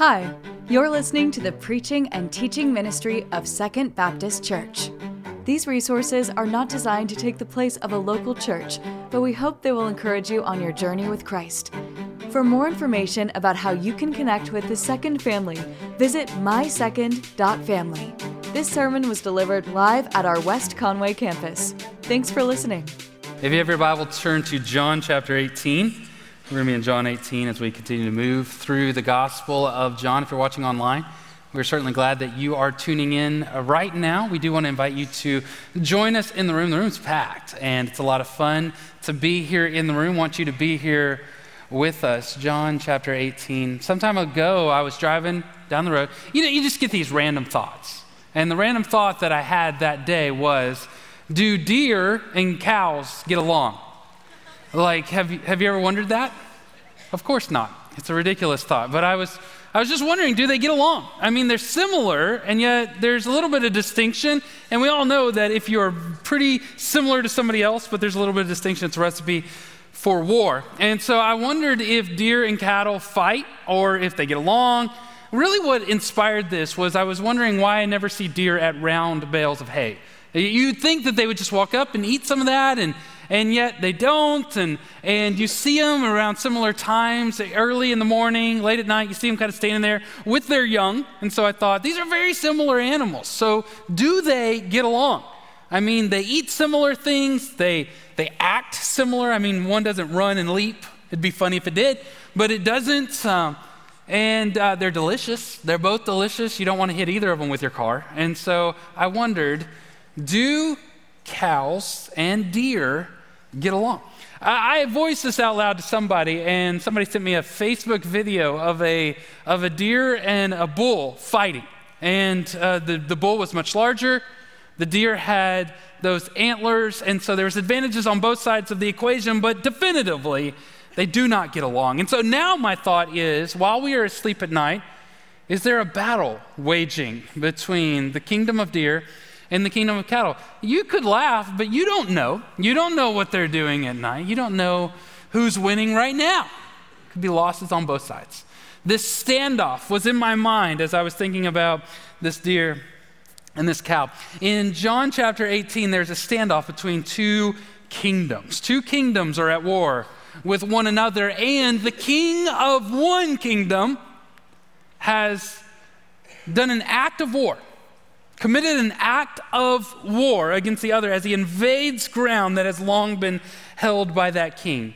Hi, you're listening to the preaching and teaching ministry of Second Baptist Church. These resources are not designed to take the place of a local church, but we hope they will encourage you on your journey with Christ. For more information about how you can connect with the Second family, visit mysecond.family. This sermon was delivered live at our West Conway campus. Thanks for listening. If you have your Bible, turn to John chapter 18. We're going to be in John 18 as we continue to move through the Gospel of John. If you're watching online, we're certainly glad that you are tuning in uh, right now. We do want to invite you to join us in the room. The room's packed, and it's a lot of fun to be here in the room. want you to be here with us. John chapter 18. Some time ago, I was driving down the road. You know, you just get these random thoughts. And the random thought that I had that day was do deer and cows get along? Like, have you, have you ever wondered that? Of course not. It's a ridiculous thought. But I was, I was just wondering, do they get along? I mean, they're similar, and yet there's a little bit of distinction. And we all know that if you're pretty similar to somebody else, but there's a little bit of distinction, it's a recipe for war. And so I wondered if deer and cattle fight or if they get along. Really, what inspired this was I was wondering why I never see deer at round bales of hay. You'd think that they would just walk up and eat some of that and and yet they don't. And, and you see them around similar times, early in the morning, late at night, you see them kind of standing there with their young. And so I thought, these are very similar animals. So do they get along? I mean, they eat similar things, they, they act similar. I mean, one doesn't run and leap. It'd be funny if it did, but it doesn't. Um, and uh, they're delicious. They're both delicious. You don't want to hit either of them with your car. And so I wondered do cows and deer get along. I, voiced this out loud to somebody, and somebody sent me a Facebook video of a, of a deer and a bull fighting. And uh, the, the bull was much larger, the deer had those antlers, and so there's advantages on both sides of the equation, but definitively, they do not get along. And so now my thought is while we are asleep at night, is there a battle waging between the kingdom of deer in the kingdom of cattle. You could laugh, but you don't know. You don't know what they're doing at night. You don't know who's winning right now. Could be losses on both sides. This standoff was in my mind as I was thinking about this deer and this cow. In John chapter 18, there's a standoff between two kingdoms. Two kingdoms are at war with one another, and the king of one kingdom has done an act of war committed an act of war against the other as he invades ground that has long been held by that king.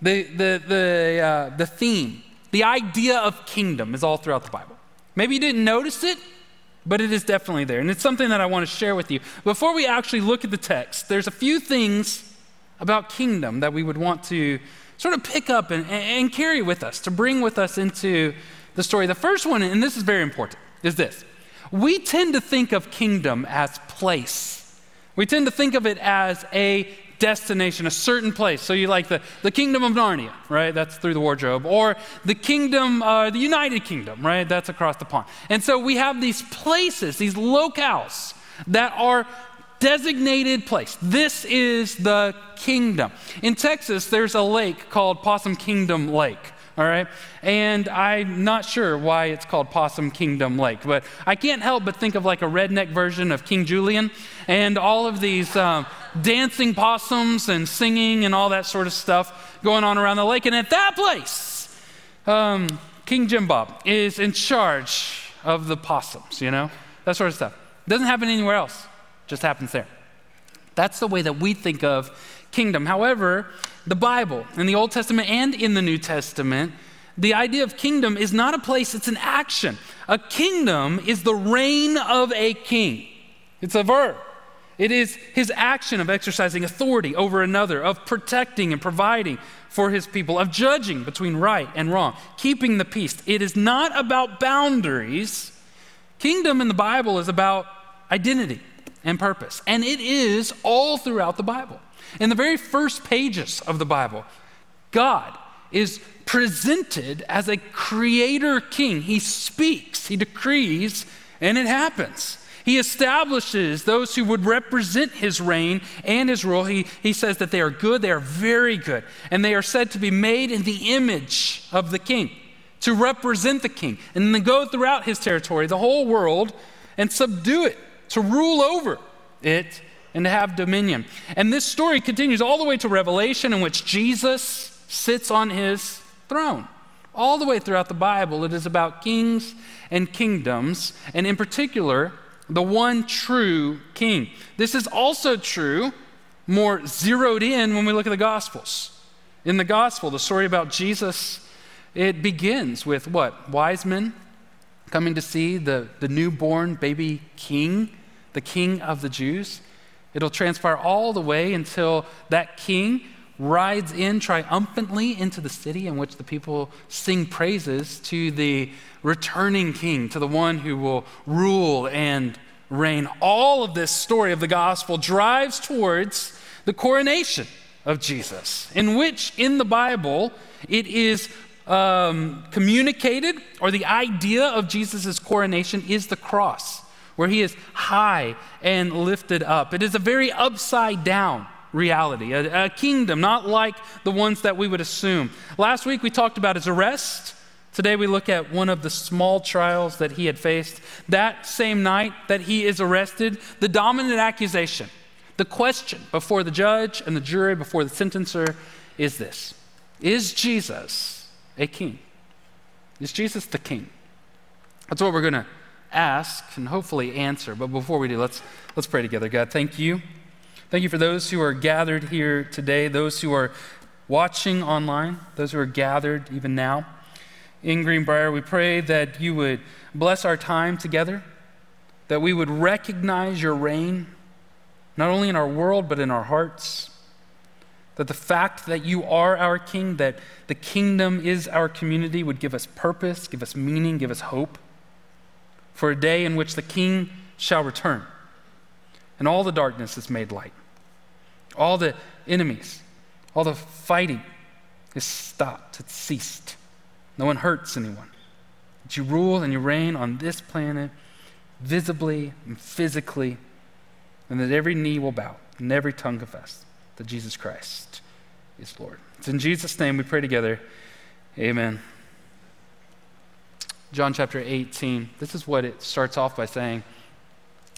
The, the, the, uh, the theme, the idea of kingdom is all throughout the Bible. Maybe you didn't notice it, but it is definitely there. And it's something that I want to share with you. Before we actually look at the text, there's a few things about kingdom that we would want to sort of pick up and, and carry with us, to bring with us into the story. The first one, and this is very important, is this we tend to think of kingdom as place. We tend to think of it as a destination, a certain place. So you like the, the kingdom of Narnia, right? That's through the wardrobe. Or the kingdom, uh, the United Kingdom, right? That's across the pond. And so we have these places, these locales that are designated place. This is the kingdom. In Texas, there's a lake called Possum Kingdom Lake all right? And I'm not sure why it's called Possum Kingdom Lake, but I can't help but think of like a redneck version of King Julien and all of these um, dancing possums and singing and all that sort of stuff going on around the lake. And at that place, um, King Jim Bob is in charge of the possums, you know? That sort of stuff. Doesn't happen anywhere else, just happens there. That's the way that we think of kingdom. However, the Bible, in the Old Testament and in the New Testament, the idea of kingdom is not a place, it's an action. A kingdom is the reign of a king, it's a verb. It is his action of exercising authority over another, of protecting and providing for his people, of judging between right and wrong, keeping the peace. It is not about boundaries. Kingdom in the Bible is about identity and purpose, and it is all throughout the Bible. In the very first pages of the Bible, God is presented as a creator king. He speaks, he decrees, and it happens. He establishes those who would represent his reign and his rule. He, he says that they are good, they are very good, and they are said to be made in the image of the king. to represent the king, and then go throughout his territory, the whole world, and subdue it, to rule over it, and to have dominion. And this story continues all the way to Revelation, in which Jesus sits on his throne. All the way throughout the Bible, it is about kings and kingdoms, and in particular, the one true king. This is also true, more zeroed in when we look at the Gospels. In the Gospel, the story about Jesus it begins with what? Wise men coming to see the, the newborn baby king, the king of the Jews. It'll transpire all the way until that king rides in triumphantly into the city in which the people sing praises to the returning king, to the one who will rule and reign. All of this story of the gospel drives towards the coronation of Jesus, in which in the Bible it is um, communicated, or the idea of Jesus' coronation is the cross, where he is high and lifted up. It is a very upside down reality, a, a kingdom not like the ones that we would assume. Last week we talked about his arrest. Today we look at one of the small trials that he had faced. That same night that he is arrested, the dominant accusation, the question before the judge and the jury, before the sentencer, is this Is Jesus a king? Is Jesus the king? That's what we're going to ask and hopefully answer. But before we do, let's, let's pray together. God, thank you. Thank you for those who are gathered here today, those who are watching online, those who are gathered even now. In Greenbrier, we pray that you would bless our time together, that we would recognize your reign, not only in our world, but in our hearts. That the fact that you are our king, that the kingdom is our community, would give us purpose, give us meaning, give us hope for a day in which the king shall return and all the darkness is made light. All the enemies, all the fighting is stopped, it's ceased. No one hurts anyone. That you rule and you reign on this planet visibly and physically, and that every knee will bow and every tongue confess that Jesus Christ is Lord. It's in Jesus' name we pray together. Amen. John chapter 18, this is what it starts off by saying.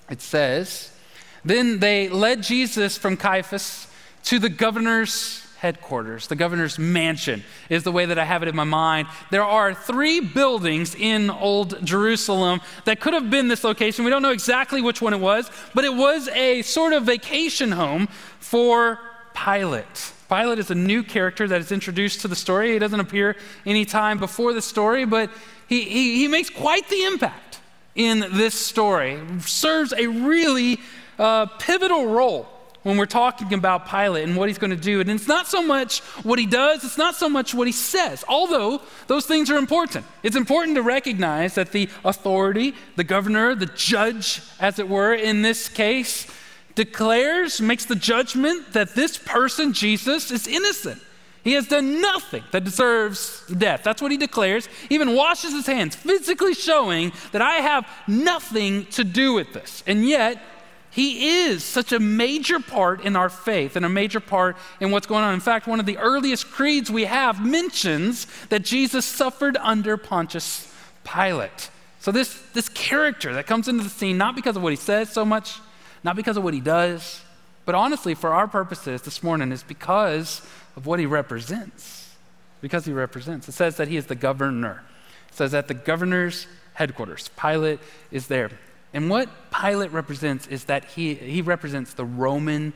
It says, Then they led Jesus from Caiaphas to the governor's headquarters, the governor's mansion, is the way that I have it in my mind. There are three buildings in Old Jerusalem that could have been this location. We don't know exactly which one it was, but it was a sort of vacation home for Pilate. Pilate is a new character that is introduced to the story. He doesn't appear any time before the story, but he, he, he makes quite the impact in this story. Serves a really uh, pivotal role when we're talking about Pilate and what he's going to do. And it's not so much what he does, it's not so much what he says, although those things are important. It's important to recognize that the authority, the governor, the judge, as it were, in this case, declares, makes the judgment that this person, Jesus, is innocent. He has done nothing that deserves death. That's what he declares. He even washes his hands, physically showing that I have nothing to do with this. And yet, he is such a major part in our faith and a major part in what's going on. In fact, one of the earliest creeds we have mentions that Jesus suffered under Pontius Pilate. So, this, this character that comes into the scene, not because of what he says so much, not because of what he does, but honestly, for our purposes this morning, is because of what he represents. Because he represents. It says that he is the governor. It says that the governor's headquarters, Pilate is there. And what Pilate represents is that he, he represents the Roman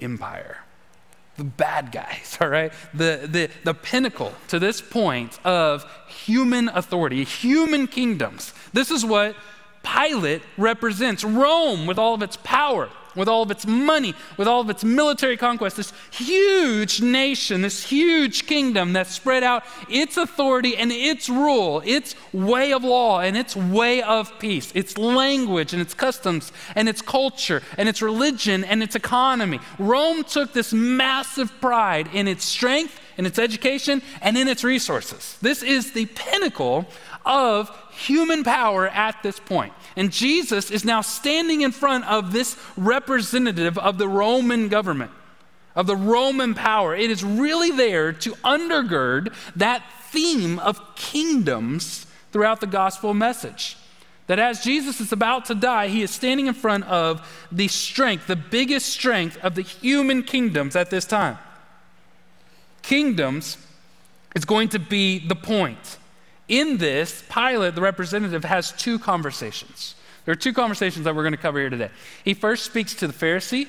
Empire. The bad guys, all right? The, the, the pinnacle to this point of human authority, human kingdoms. This is what Pilate represents Rome with all of its power, with all of its money, with all of its military conquest, this huge nation, this huge kingdom that spread out its authority and its rule, its way of law and its way of peace, its language and its customs and its culture and its religion and its economy. Rome took this massive pride in its strength, in its education, and in its resources. This is the pinnacle of human power at this point. And Jesus is now standing in front of this representative of the Roman government, of the Roman power. It is really there to undergird that theme of kingdoms throughout the gospel message. That as Jesus is about to die, he is standing in front of the strength, the biggest strength of the human kingdoms at this time. Kingdoms is going to be the point. In this, Pilate, the representative, has two conversations. There are two conversations that we're going to cover here today. He first speaks to the Pharisee,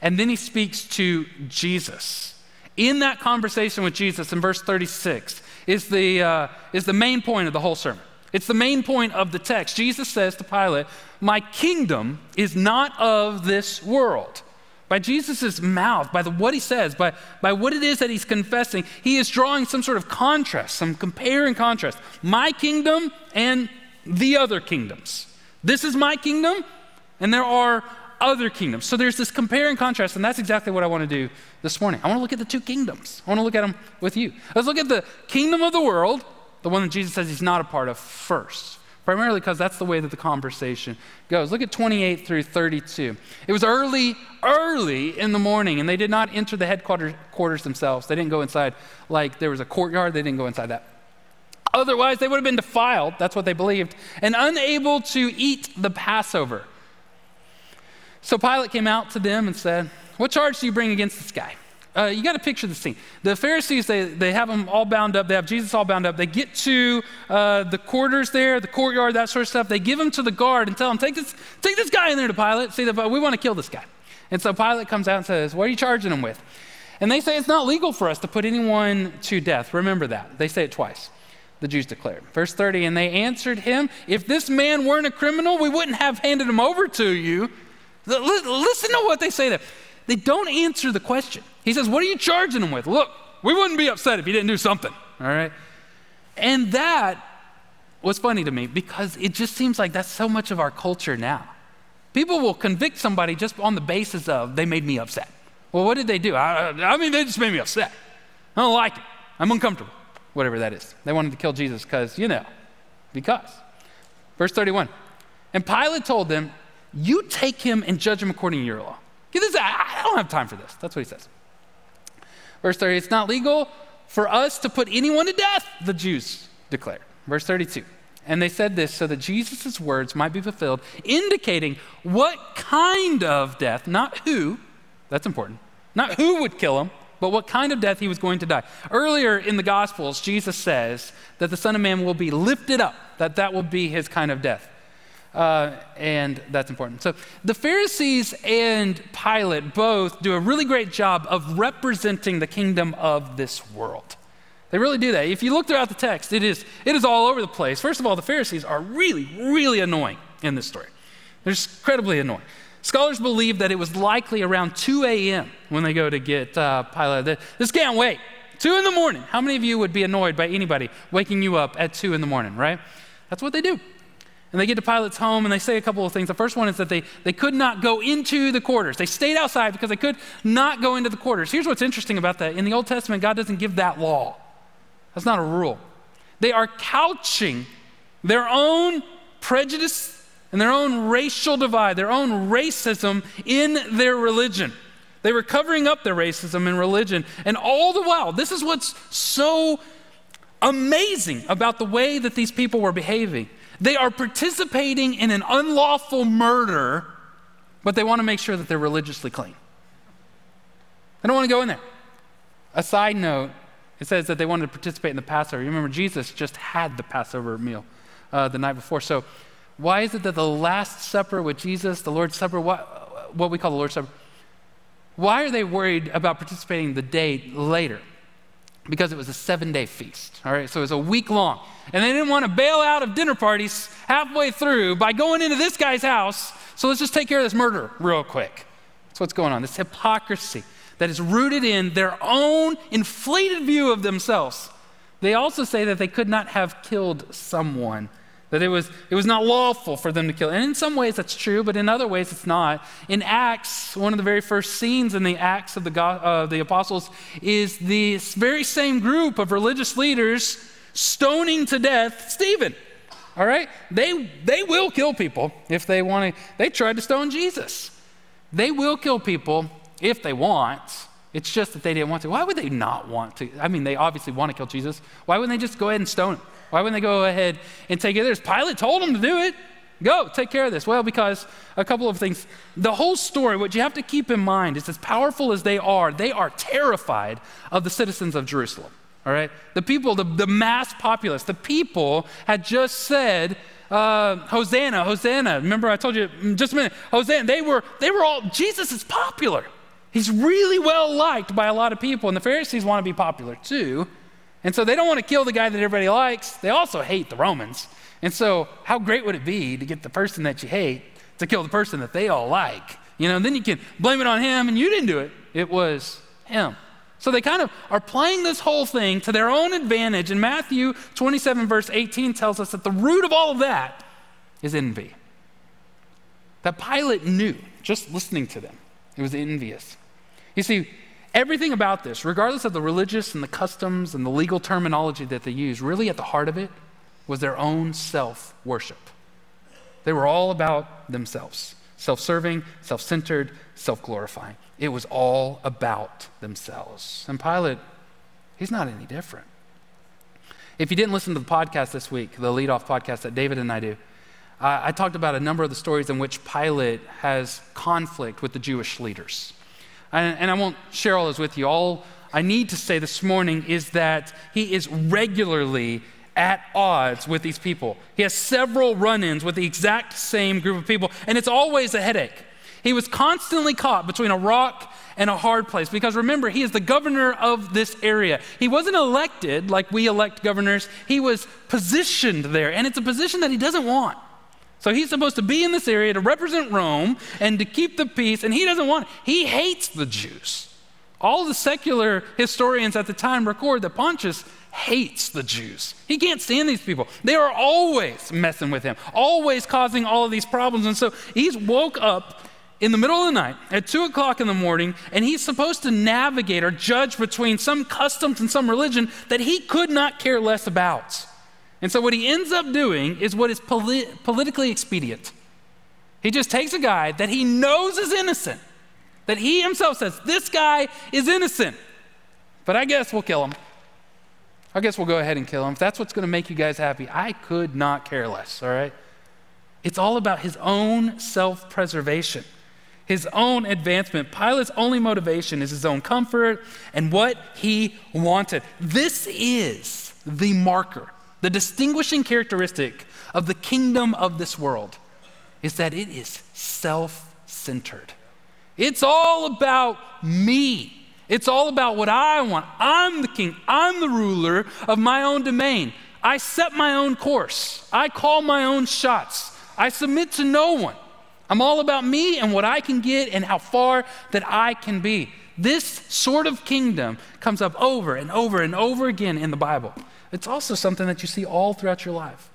and then he speaks to Jesus. In that conversation with Jesus in verse 36 is the, uh, is the main point of the whole sermon. It's the main point of the text. Jesus says to Pilate, My kingdom is not of this world. By Jesus' mouth, by the, what he says, by, by what it is that he's confessing, he is drawing some sort of contrast, some compare and contrast. My kingdom and the other kingdoms. This is my kingdom, and there are other kingdoms. So there's this compare and contrast, and that's exactly what I want to do this morning. I want to look at the two kingdoms. I want to look at them with you. Let's look at the kingdom of the world, the one that Jesus says he's not a part of first primarily because that's the way that the conversation goes. Look at 28 through 32. It was early, early in the morning, and they did not enter the headquarters quarters themselves. They didn't go inside, like there was a courtyard, they didn't go inside that. Otherwise, they would have been defiled, that's what they believed, and unable to eat the Passover. So Pilate came out to them and said, What charge do you bring against this guy? Uh, you got to picture the scene. The Pharisees, they, they have them all bound up. They have Jesus all bound up. They get to uh, the quarters there, the courtyard, that sort of stuff. They give him to the guard and tell him, take this, take this guy in there to Pilate. See, that we want to kill this guy. And so Pilate comes out and says, What are you charging him with? And they say, It's not legal for us to put anyone to death. Remember that. They say it twice. The Jews declared. Verse 30, and they answered him, If this man weren't a criminal, we wouldn't have handed him over to you. Listen to what they say there. They don't answer the question. He says, What are you charging him with? Look, we wouldn't be upset if he didn't do something, all right? And that was funny to me because it just seems like that's so much of our culture now. People will convict somebody just on the basis of they made me upset. Well, what did they do? I, I mean, they just made me upset. I don't like it. I'm uncomfortable. Whatever that is. They wanted to kill Jesus because, you know, because. Verse 31. And Pilate told them, You take him and judge him according to your law. Get this, I don't have time for this. That's what he says. Verse 30, it's not legal for us to put anyone to death, the Jews declared. Verse 32, and they said this so that Jesus' words might be fulfilled, indicating what kind of death, not who, that's important, not who would kill him, but what kind of death he was going to die. Earlier in the Gospels, Jesus says that the Son of Man will be lifted up, that that will be his kind of death. Uh, and that's important. So the Pharisees and Pilate both do a really great job of representing the kingdom of this world. They really do that. If you look throughout the text, it is, it is all over the place. First of all, the Pharisees are really, really annoying in this story. They're incredibly annoying. Scholars believe that it was likely around 2 a.m. when they go to get uh, Pilate. This can't wait. 2 in the morning. How many of you would be annoyed by anybody waking you up at 2 in the morning, right? That's what they do. And they get to Pilate's home and they say a couple of things. The first one is that they, they could not go into the quarters. They stayed outside because they could not go into the quarters. Here's what's interesting about that. In the Old Testament, God doesn't give that law, that's not a rule. They are couching their own prejudice and their own racial divide, their own racism in their religion. They were covering up their racism in religion. And all the while, this is what's so amazing about the way that these people were behaving. They are participating in an unlawful murder, but they want to make sure that they're religiously clean. They don't want to go in there. A side note, it says that they wanted to participate in the Passover. You remember, Jesus just had the Passover meal uh, the night before. So, why is it that the Last Supper with Jesus, the Lord's Supper, what, what we call the Lord's Supper, why are they worried about participating the day later? Because it was a seven day feast. All right, so it was a week long. And they didn't want to bail out of dinner parties halfway through by going into this guy's house. So let's just take care of this murder real quick. That's what's going on. This hypocrisy that is rooted in their own inflated view of themselves. They also say that they could not have killed someone that it was, it was not lawful for them to kill. And in some ways that's true, but in other ways it's not. In Acts, one of the very first scenes in the Acts of the, uh, the Apostles is this very same group of religious leaders stoning to death Stephen. All right? They, they will kill people if they want to. They tried to stone Jesus. They will kill people if they want, It's just that they didn't want to. Why would they not want to? I mean, they obviously want to kill Jesus. Why wouldn't they just go ahead and stone him? Why wouldn't they go ahead and take it? There's Pilate told them to do it. Go, take care of this. Well, because a couple of things. The whole story, what you have to keep in mind is as powerful as they are, they are terrified of the citizens of Jerusalem. All right? The people, the, the mass populace, the people had just said, uh, Hosanna, Hosanna. Remember, I told you just a minute, Hosanna. They were, they were all, Jesus is popular. He's really well liked by a lot of people, and the Pharisees want to be popular too. And so they don't want to kill the guy that everybody likes. They also hate the Romans. And so, how great would it be to get the person that you hate to kill the person that they all like? You know, then you can blame it on him, and you didn't do it. It was him. So they kind of are playing this whole thing to their own advantage. And Matthew 27, verse 18 tells us that the root of all of that is envy. That Pilate knew just listening to them, it was envious. You see, everything about this, regardless of the religious and the customs and the legal terminology that they use, really at the heart of it was their own self worship. They were all about themselves self serving, self centered, self glorifying. It was all about themselves. And Pilate, he's not any different. If you didn't listen to the podcast this week, the lead off podcast that David and I do, uh, I talked about a number of the stories in which Pilate has conflict with the Jewish leaders. And, and I won't share all those with you. All I need to say this morning is that he is regularly at odds with these people. He has several run ins with the exact same group of people, and it's always a headache. He was constantly caught between a rock and a hard place because remember, he is the governor of this area. He wasn't elected like we elect governors, he was positioned there, and it's a position that he doesn't want. So he's supposed to be in this area to represent Rome and to keep the peace, and he doesn't want. He hates the Jews. All the secular historians at the time record that Pontius hates the Jews. He can't stand these people. They are always messing with him, always causing all of these problems. And so he's woke up in the middle of the night at 2 o'clock in the morning, and he's supposed to navigate or judge between some customs and some religion that he could not care less about. And so, what he ends up doing is what is polit- politically expedient. He just takes a guy that he knows is innocent, that he himself says, This guy is innocent, but I guess we'll kill him. I guess we'll go ahead and kill him. If that's what's going to make you guys happy, I could not care less, all right? It's all about his own self preservation his own advancement. Pilate's only motivation is his own comfort and what he wanted. This is the marker, the distinguishing characteristic of the kingdom of this world is that it is self centered. It's all about me. It's all about what I want. I'm the king. I'm the ruler of my own domain. I set my own course. I call my own shots. I submit to no one. I'm all about me and what I can get and how far that I can be. This sort of kingdom comes up over and over and over again in the Bible. It's also something that you see all throughout your life.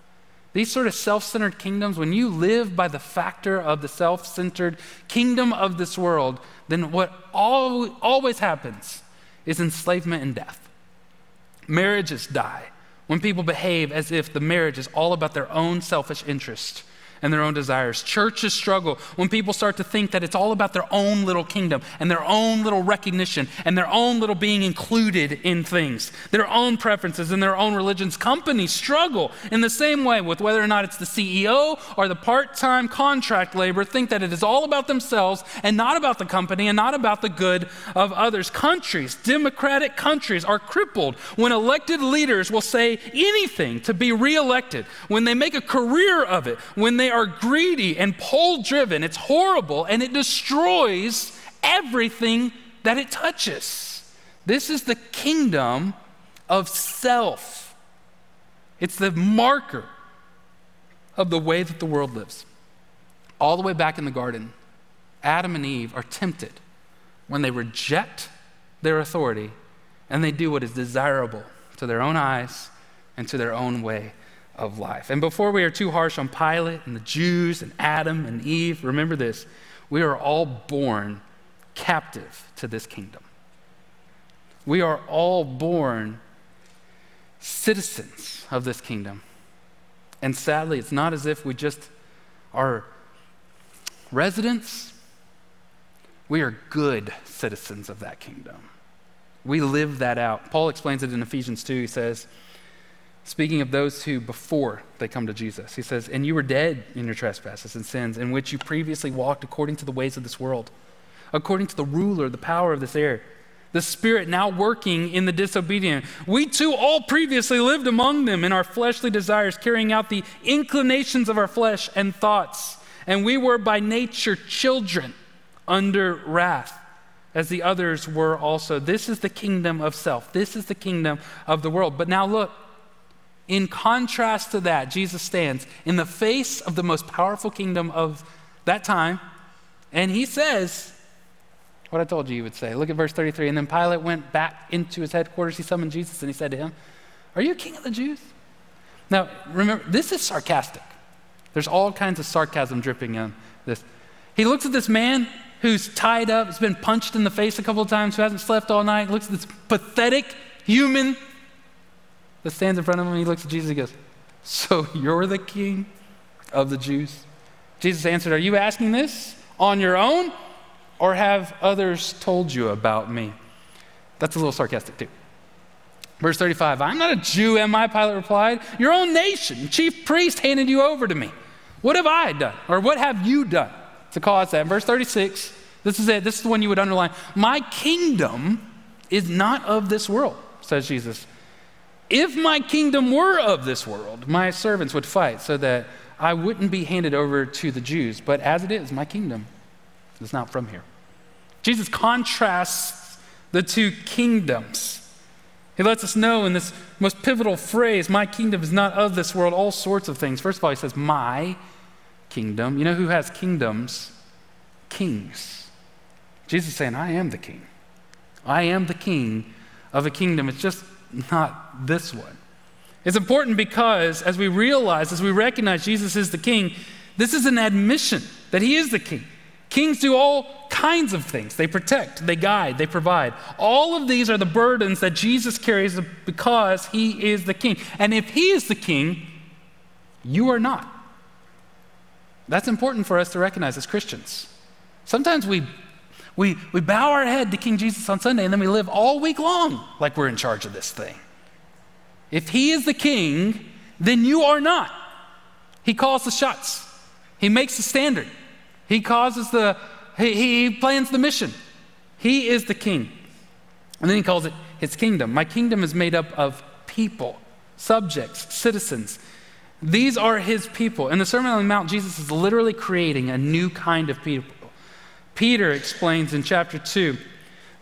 These sort of self centered kingdoms, when you live by the factor of the self centered kingdom of this world, then what always happens is enslavement and death. Marriages die when people behave as if the marriage is all about their own selfish interest and their own desires. Churches struggle when people start to think that it's all about their own little kingdom and their own little recognition and their own little being included in things, their own preferences and their own religions. Companies struggle in the same way with whether or not it's the CEO or the part time contract labor, think that it is all about themselves and not about the company and not about the good of others. Countries, democratic countries, are crippled when elected leaders will say anything to be reelected, when they make a career of it, when they are greedy and poll driven. It's horrible and it destroys everything that it touches. This is the kingdom of self, it's the marker of the way that the world lives. All the way back in the garden, Adam and Eve are tempted when they reject their authority and they do what is desirable to their own eyes and to their own way of life. And before we are too harsh on Pilate and the Jews and Adam and Eve, remember this we are all born captive to this kingdom. We are all born citizens of this kingdom. And sadly, it's not as if we just are residents. We are good citizens of that kingdom. We live that out. Paul explains it in Ephesians 2. He says, speaking of those who before they come to Jesus, he says, And you were dead in your trespasses and sins, in which you previously walked according to the ways of this world, according to the ruler, the power of this air, the spirit now working in the disobedient. We too all previously lived among them in our fleshly desires, carrying out the inclinations of our flesh and thoughts. And we were by nature children under wrath as the others were also. This is the kingdom of self. This is the kingdom of the world. But now look, in contrast to that, Jesus stands in the face of the most powerful kingdom of that time, and he says, what I told you he would say. Look at verse 33. And then Pilate went back into his headquarters. He summoned Jesus and he said to him, Are you king of the Jews? Now, remember, this is sarcastic. There's all kinds of sarcasm dripping in this. He looks at this man who's tied up, has been punched in the face a couple of times, who hasn't slept all night, looks at this pathetic human that stands in front of him, he looks at Jesus and goes, So you're the king of the Jews? Jesus answered, Are you asking this on your own, or have others told you about me? That's a little sarcastic, too. Verse 35 I'm not a Jew, am I? Pilate replied. Your own nation, chief priest, handed you over to me. What have I done? Or what have you done? to cause that. Verse 36, this is it. This is the one you would underline. My kingdom is not of this world, says Jesus. If my kingdom were of this world, my servants would fight so that I wouldn't be handed over to the Jews. But as it is, my kingdom is not from here. Jesus contrasts the two kingdoms. He lets us know in this most pivotal phrase, my kingdom is not of this world, all sorts of things. First of all, he says, my kingdom. You know who has kingdoms? Kings. Jesus is saying, I am the king. I am the king of a kingdom. It's just not this one. It's important because as we realize, as we recognize Jesus is the king, this is an admission that he is the king. Kings do all kinds of things. They protect, they guide, they provide. All of these are the burdens that Jesus carries because he is the king. And if he is the king, you are not. That's important for us to recognize as Christians. Sometimes we, we, we bow our head to King Jesus on Sunday and then we live all week long like we're in charge of this thing. If he is the king, then you are not. He calls the shots, he makes the standard, he causes the, he, he plans the mission. He is the king. And then he calls it his kingdom. My kingdom is made up of people, subjects, citizens. These are his people. In the Sermon on the Mount, Jesus is literally creating a new kind of people. Peter explains in chapter 2,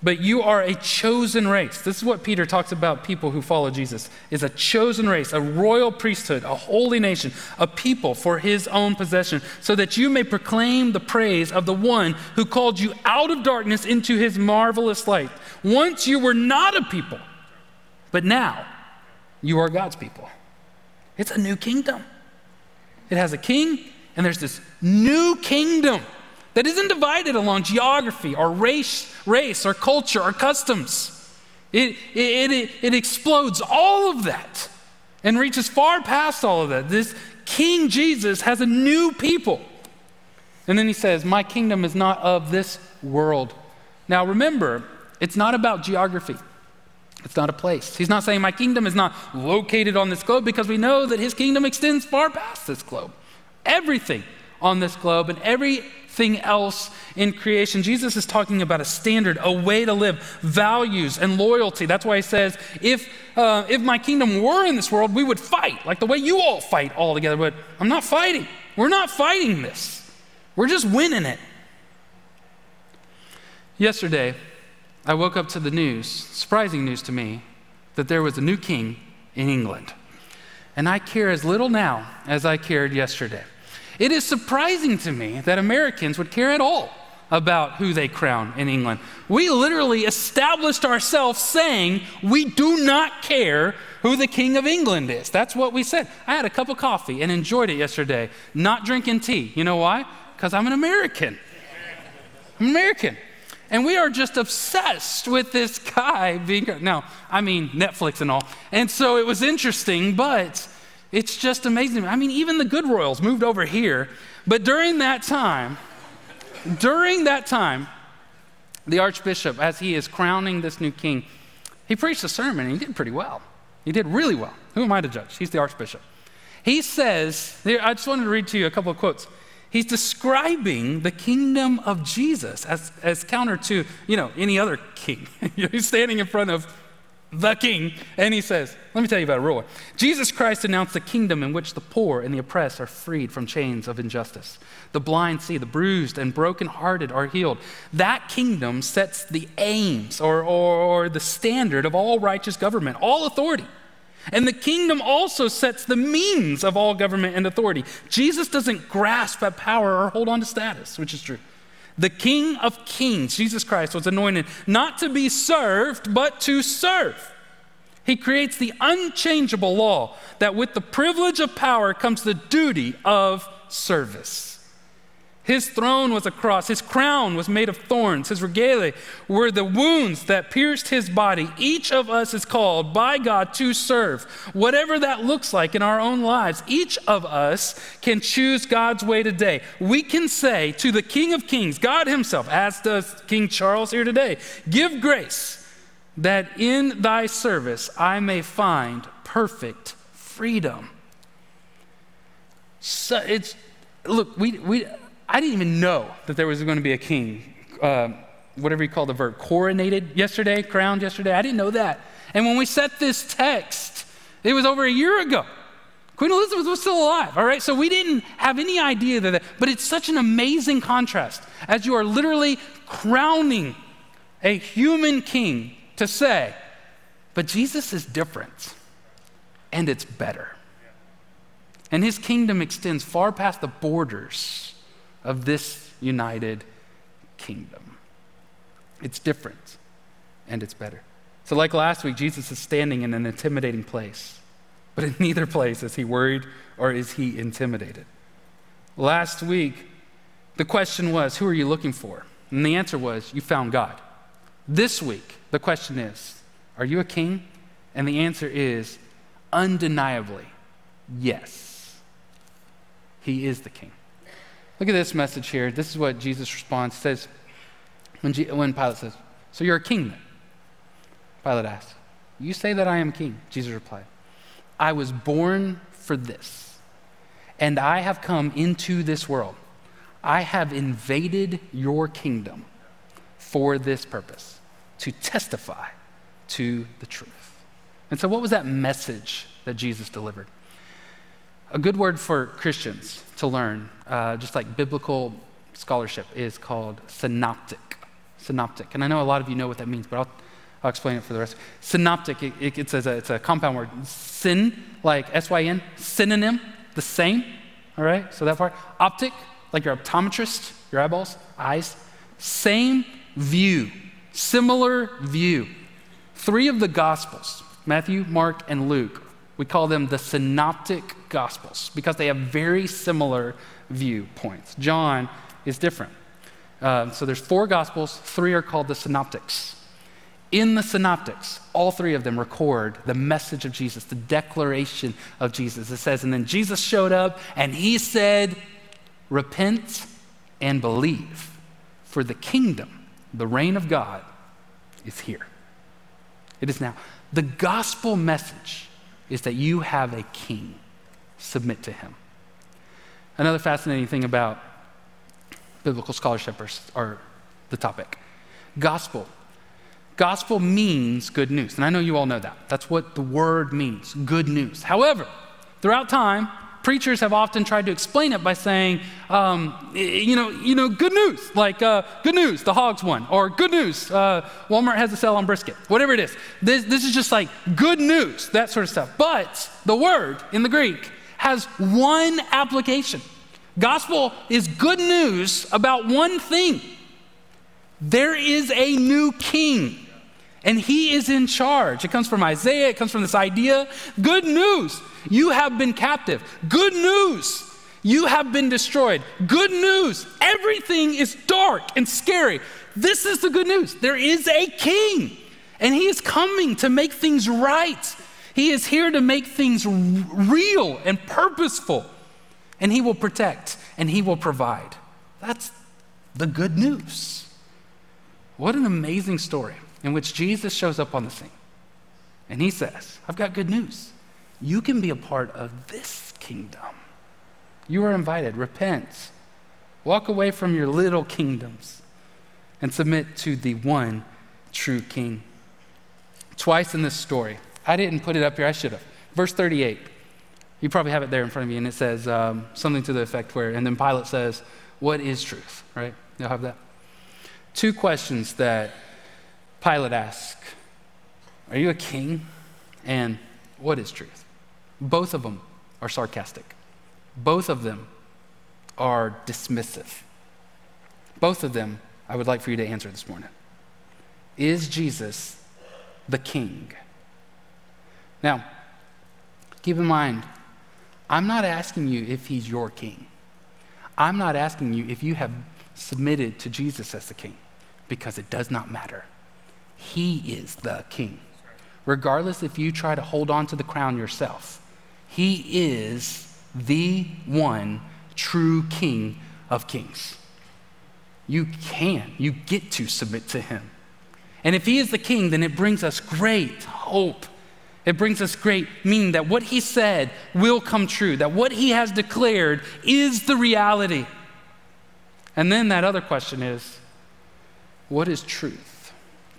but you are a chosen race. This is what Peter talks about people who follow Jesus is a chosen race, a royal priesthood, a holy nation, a people for his own possession, so that you may proclaim the praise of the one who called you out of darkness into his marvelous light. Once you were not a people, but now you are God's people. It's a new kingdom. It has a king, and there's this new kingdom that isn't divided along geography or race, race or culture or customs. It, it, it, it explodes all of that and reaches far past all of that. This King Jesus has a new people. And then he says, My kingdom is not of this world. Now remember, it's not about geography. It's not a place. He's not saying my kingdom is not located on this globe because we know that his kingdom extends far past this globe. Everything on this globe and everything else in creation. Jesus is talking about a standard, a way to live, values, and loyalty. That's why he says, if, uh, if my kingdom were in this world, we would fight, like the way you all fight all together. But I'm not fighting. We're not fighting this, we're just winning it. Yesterday, I woke up to the news, surprising news to me, that there was a new king in England. And I care as little now as I cared yesterday. It is surprising to me that Americans would care at all about who they crown in England. We literally established ourselves saying we do not care who the King of England is. That's what we said. I had a cup of coffee and enjoyed it yesterday, not drinking tea. You know why? Because I'm an American. I'm American. And we are just obsessed with this guy being, now, I mean, Netflix and all. And so it was interesting, but it's just amazing. I mean, even the good royals moved over here. But during that time, during that time, the archbishop, as he is crowning this new king, he preached a sermon and he did pretty well. He did really well. Who am I to judge? He's the archbishop. He says, I just wanted to read to you a couple of quotes. He's describing the kingdom of Jesus as, as counter to, you know, any other king. He's standing in front of the king, and he says, Let me tell you about a ruler. Jesus Christ announced a kingdom in which the poor and the oppressed are freed from chains of injustice. The blind see, the bruised and brokenhearted are healed. That kingdom sets the aims or, or, or the standard of all righteous government, all authority. And the kingdom also sets the means of all government and authority. Jesus doesn't grasp at power or hold on to status, which is true. The King of Kings, Jesus Christ, was anointed not to be served, but to serve. He creates the unchangeable law that with the privilege of power comes the duty of service. His throne was a cross. His crown was made of thorns. His regalia were the wounds that pierced his body. Each of us is called by God to serve. Whatever that looks like in our own lives, each of us can choose God's way today. We can say to the King of Kings, God Himself, as does King Charles here today, give grace that in thy service I may find perfect freedom. So it's, look, we, we, I didn't even know that there was going to be a king, uh, whatever you call the verb, coronated yesterday, crowned yesterday. I didn't know that. And when we set this text, it was over a year ago. Queen Elizabeth was still alive, all right? So we didn't have any idea that, but it's such an amazing contrast as you are literally crowning a human king to say, but Jesus is different and it's better. And his kingdom extends far past the borders of this united kingdom. It's different and it's better. So, like last week, Jesus is standing in an intimidating place, but in neither place is he worried or is he intimidated. Last week, the question was, Who are you looking for? And the answer was, You found God. This week, the question is, Are you a king? And the answer is, undeniably, yes. He is the king. Look at this message here. This is what Jesus responds. Says, when, G- when Pilate says, So you're a king then? Pilate asks, You say that I am king. Jesus replied, I was born for this, and I have come into this world. I have invaded your kingdom for this purpose, to testify to the truth. And so, what was that message that Jesus delivered? A good word for Christians to learn, uh, just like biblical scholarship, is called synoptic. Synoptic. And I know a lot of you know what that means, but I'll, I'll explain it for the rest. Synoptic, it, it, it's, a, it's a compound word. Syn, like S Y N, synonym, the same. All right, so that part. Optic, like your optometrist, your eyeballs, eyes. Same view, similar view. Three of the Gospels, Matthew, Mark, and Luke, we call them the synoptic gospels because they have very similar viewpoints. John is different. Uh, so there's four gospels, three are called the synoptics. In the synoptics, all three of them record the message of Jesus, the declaration of Jesus. It says, and then Jesus showed up and he said, Repent and believe, for the kingdom, the reign of God, is here. It is now. The gospel message is that you have a king. Submit to him. Another fascinating thing about biblical scholarship are, the topic gospel. Gospel means good news. And I know you all know that. That's what the word means good news. However, throughout time, preachers have often tried to explain it by saying, um, you know, you know, good news, like uh, good news, the hogs won, or good news, uh, Walmart has a sale on brisket, whatever it is. This, this is just like good news, that sort of stuff. But the word in the Greek has one application. Gospel is good news about one thing. There is a new king and he is in charge. It comes from Isaiah, it comes from this idea. Good news, you have been captive. Good news, you have been destroyed. Good news, everything is dark and scary. This is the good news. There is a king, and he is coming to make things right. He is here to make things real and purposeful, and he will protect and he will provide. That's the good news. What an amazing story in which Jesus shows up on the scene. And he says, I've got good news. You can be a part of this kingdom. You are invited. Repent. Walk away from your little kingdoms and submit to the one true king. Twice in this story, I didn't put it up here, I should have. Verse 38, you probably have it there in front of you, and it says um, something to the effect where, and then Pilate says, What is truth? Right? You'll have that. Two questions that Pilate asks Are you a king? And what is truth? Both of them are sarcastic. Both of them are dismissive. Both of them I would like for you to answer this morning. Is Jesus the king? Now, keep in mind, I'm not asking you if he's your king. I'm not asking you if you have submitted to Jesus as the king, because it does not matter. He is the king. Regardless if you try to hold on to the crown yourself, he is the one true king of kings. You can, you get to submit to him. And if he is the king, then it brings us great hope. It brings us great meaning that what he said will come true, that what he has declared is the reality. And then that other question is what is truth?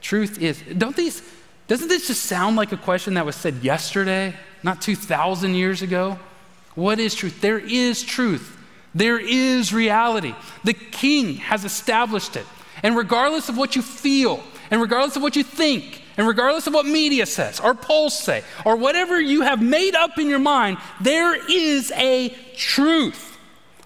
Truth is, don't these, doesn't this just sound like a question that was said yesterday, not 2,000 years ago? What is truth? There is truth. There is reality. The king has established it. And regardless of what you feel, and regardless of what you think, and regardless of what media says, or polls say, or whatever you have made up in your mind, there is a truth,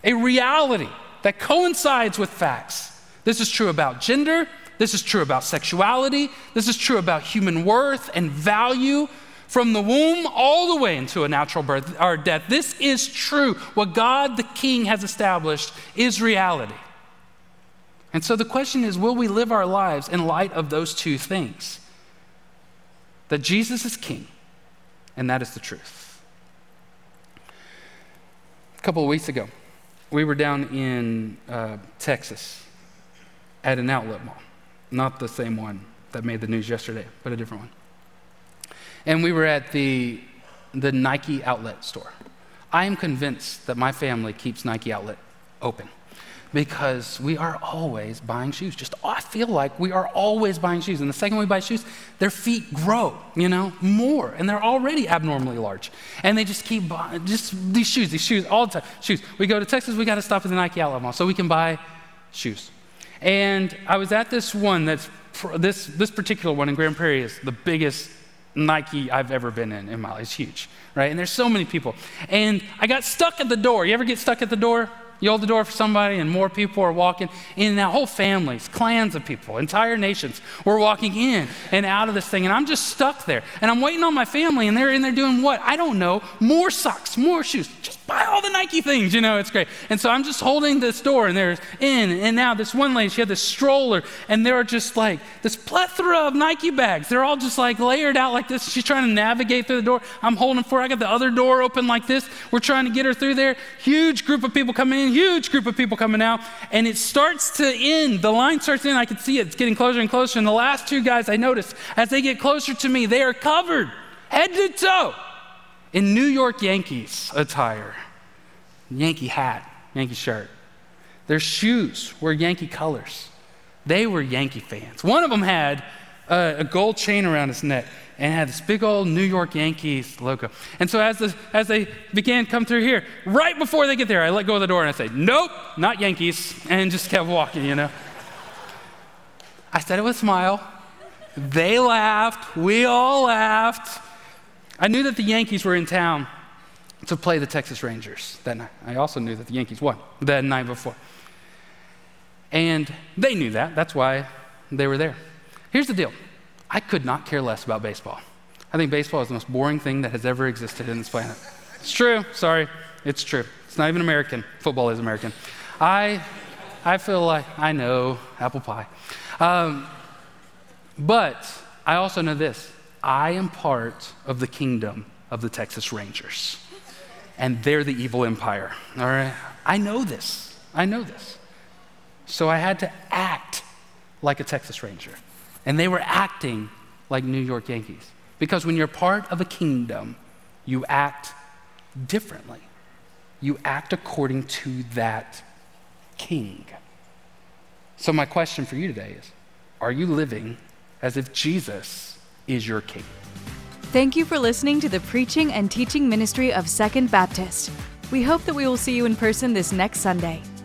a reality that coincides with facts. This is true about gender. This is true about sexuality. This is true about human worth and value from the womb all the way into a natural birth or death. This is true. What God the King has established is reality. And so the question is will we live our lives in light of those two things? That Jesus is King, and that is the truth. A couple of weeks ago, we were down in uh, Texas at an outlet mall. Not the same one that made the news yesterday, but a different one. And we were at the, the Nike outlet store. I am convinced that my family keeps Nike outlet open because we are always buying shoes. Just oh, I feel like we are always buying shoes. And the second we buy shoes, their feet grow, you know, more. And they're already abnormally large. And they just keep buying just these shoes, these shoes all the time. Shoes. We go to Texas, we got to stop at the Nike outlet mall so we can buy shoes. And I was at this one that's this this particular one in Grand Prairie is the biggest Nike I've ever been in in my life. It's huge, right? And there's so many people. And I got stuck at the door. You ever get stuck at the door? You hold the door for somebody, and more people are walking in. Now, whole families, clans of people, entire nations were walking in and out of this thing. And I'm just stuck there. And I'm waiting on my family, and they're in there doing what? I don't know. More socks, more shoes. Just buy all the Nike things, you know, it's great. And so I'm just holding this door, and there's in. And now this one lady, she had this stroller, and there are just like this plethora of Nike bags. They're all just like layered out like this. She's trying to navigate through the door. I'm holding for her. I got the other door open like this. We're trying to get her through there. Huge group of people coming in huge group of people coming out, and it starts to end. The line starts to end. I can see it. It's getting closer and closer. And the last two guys I noticed, as they get closer to me, they are covered head to toe in New York Yankees attire Yankee hat, Yankee shirt. Their shoes were Yankee colors. They were Yankee fans. One of them had a, gold chain around his neck and had this big old New York Yankees logo. And so as, the, as they began come through here, right before they get there, I let go of the door and I say, nope, not Yankees, and just kept walking, you know. I said it with a smile. They laughed. We all laughed. I knew that the Yankees were in town to play the Texas Rangers that night. I also knew that the Yankees won the night before. And they knew that. That's why they were there. Here's the deal I could not care less about baseball. I think baseball is the most boring thing that has ever existed in this planet. It's true. Sorry. It's true. It's not even American. Football is American. I, I feel like I know apple pie. Um, but I also know this I am part of the kingdom of the Texas Rangers, and they're the evil empire. All right? I know this. I know this. So I had to act like a Texas Ranger, and they were acting like New York Yankees. Because when you're part of a kingdom, you act differently. You act according to that king. So, my question for you today is Are you living as if Jesus is your king? Thank you for listening to the preaching and teaching ministry of Second Baptist. We hope that we will see you in person this next Sunday.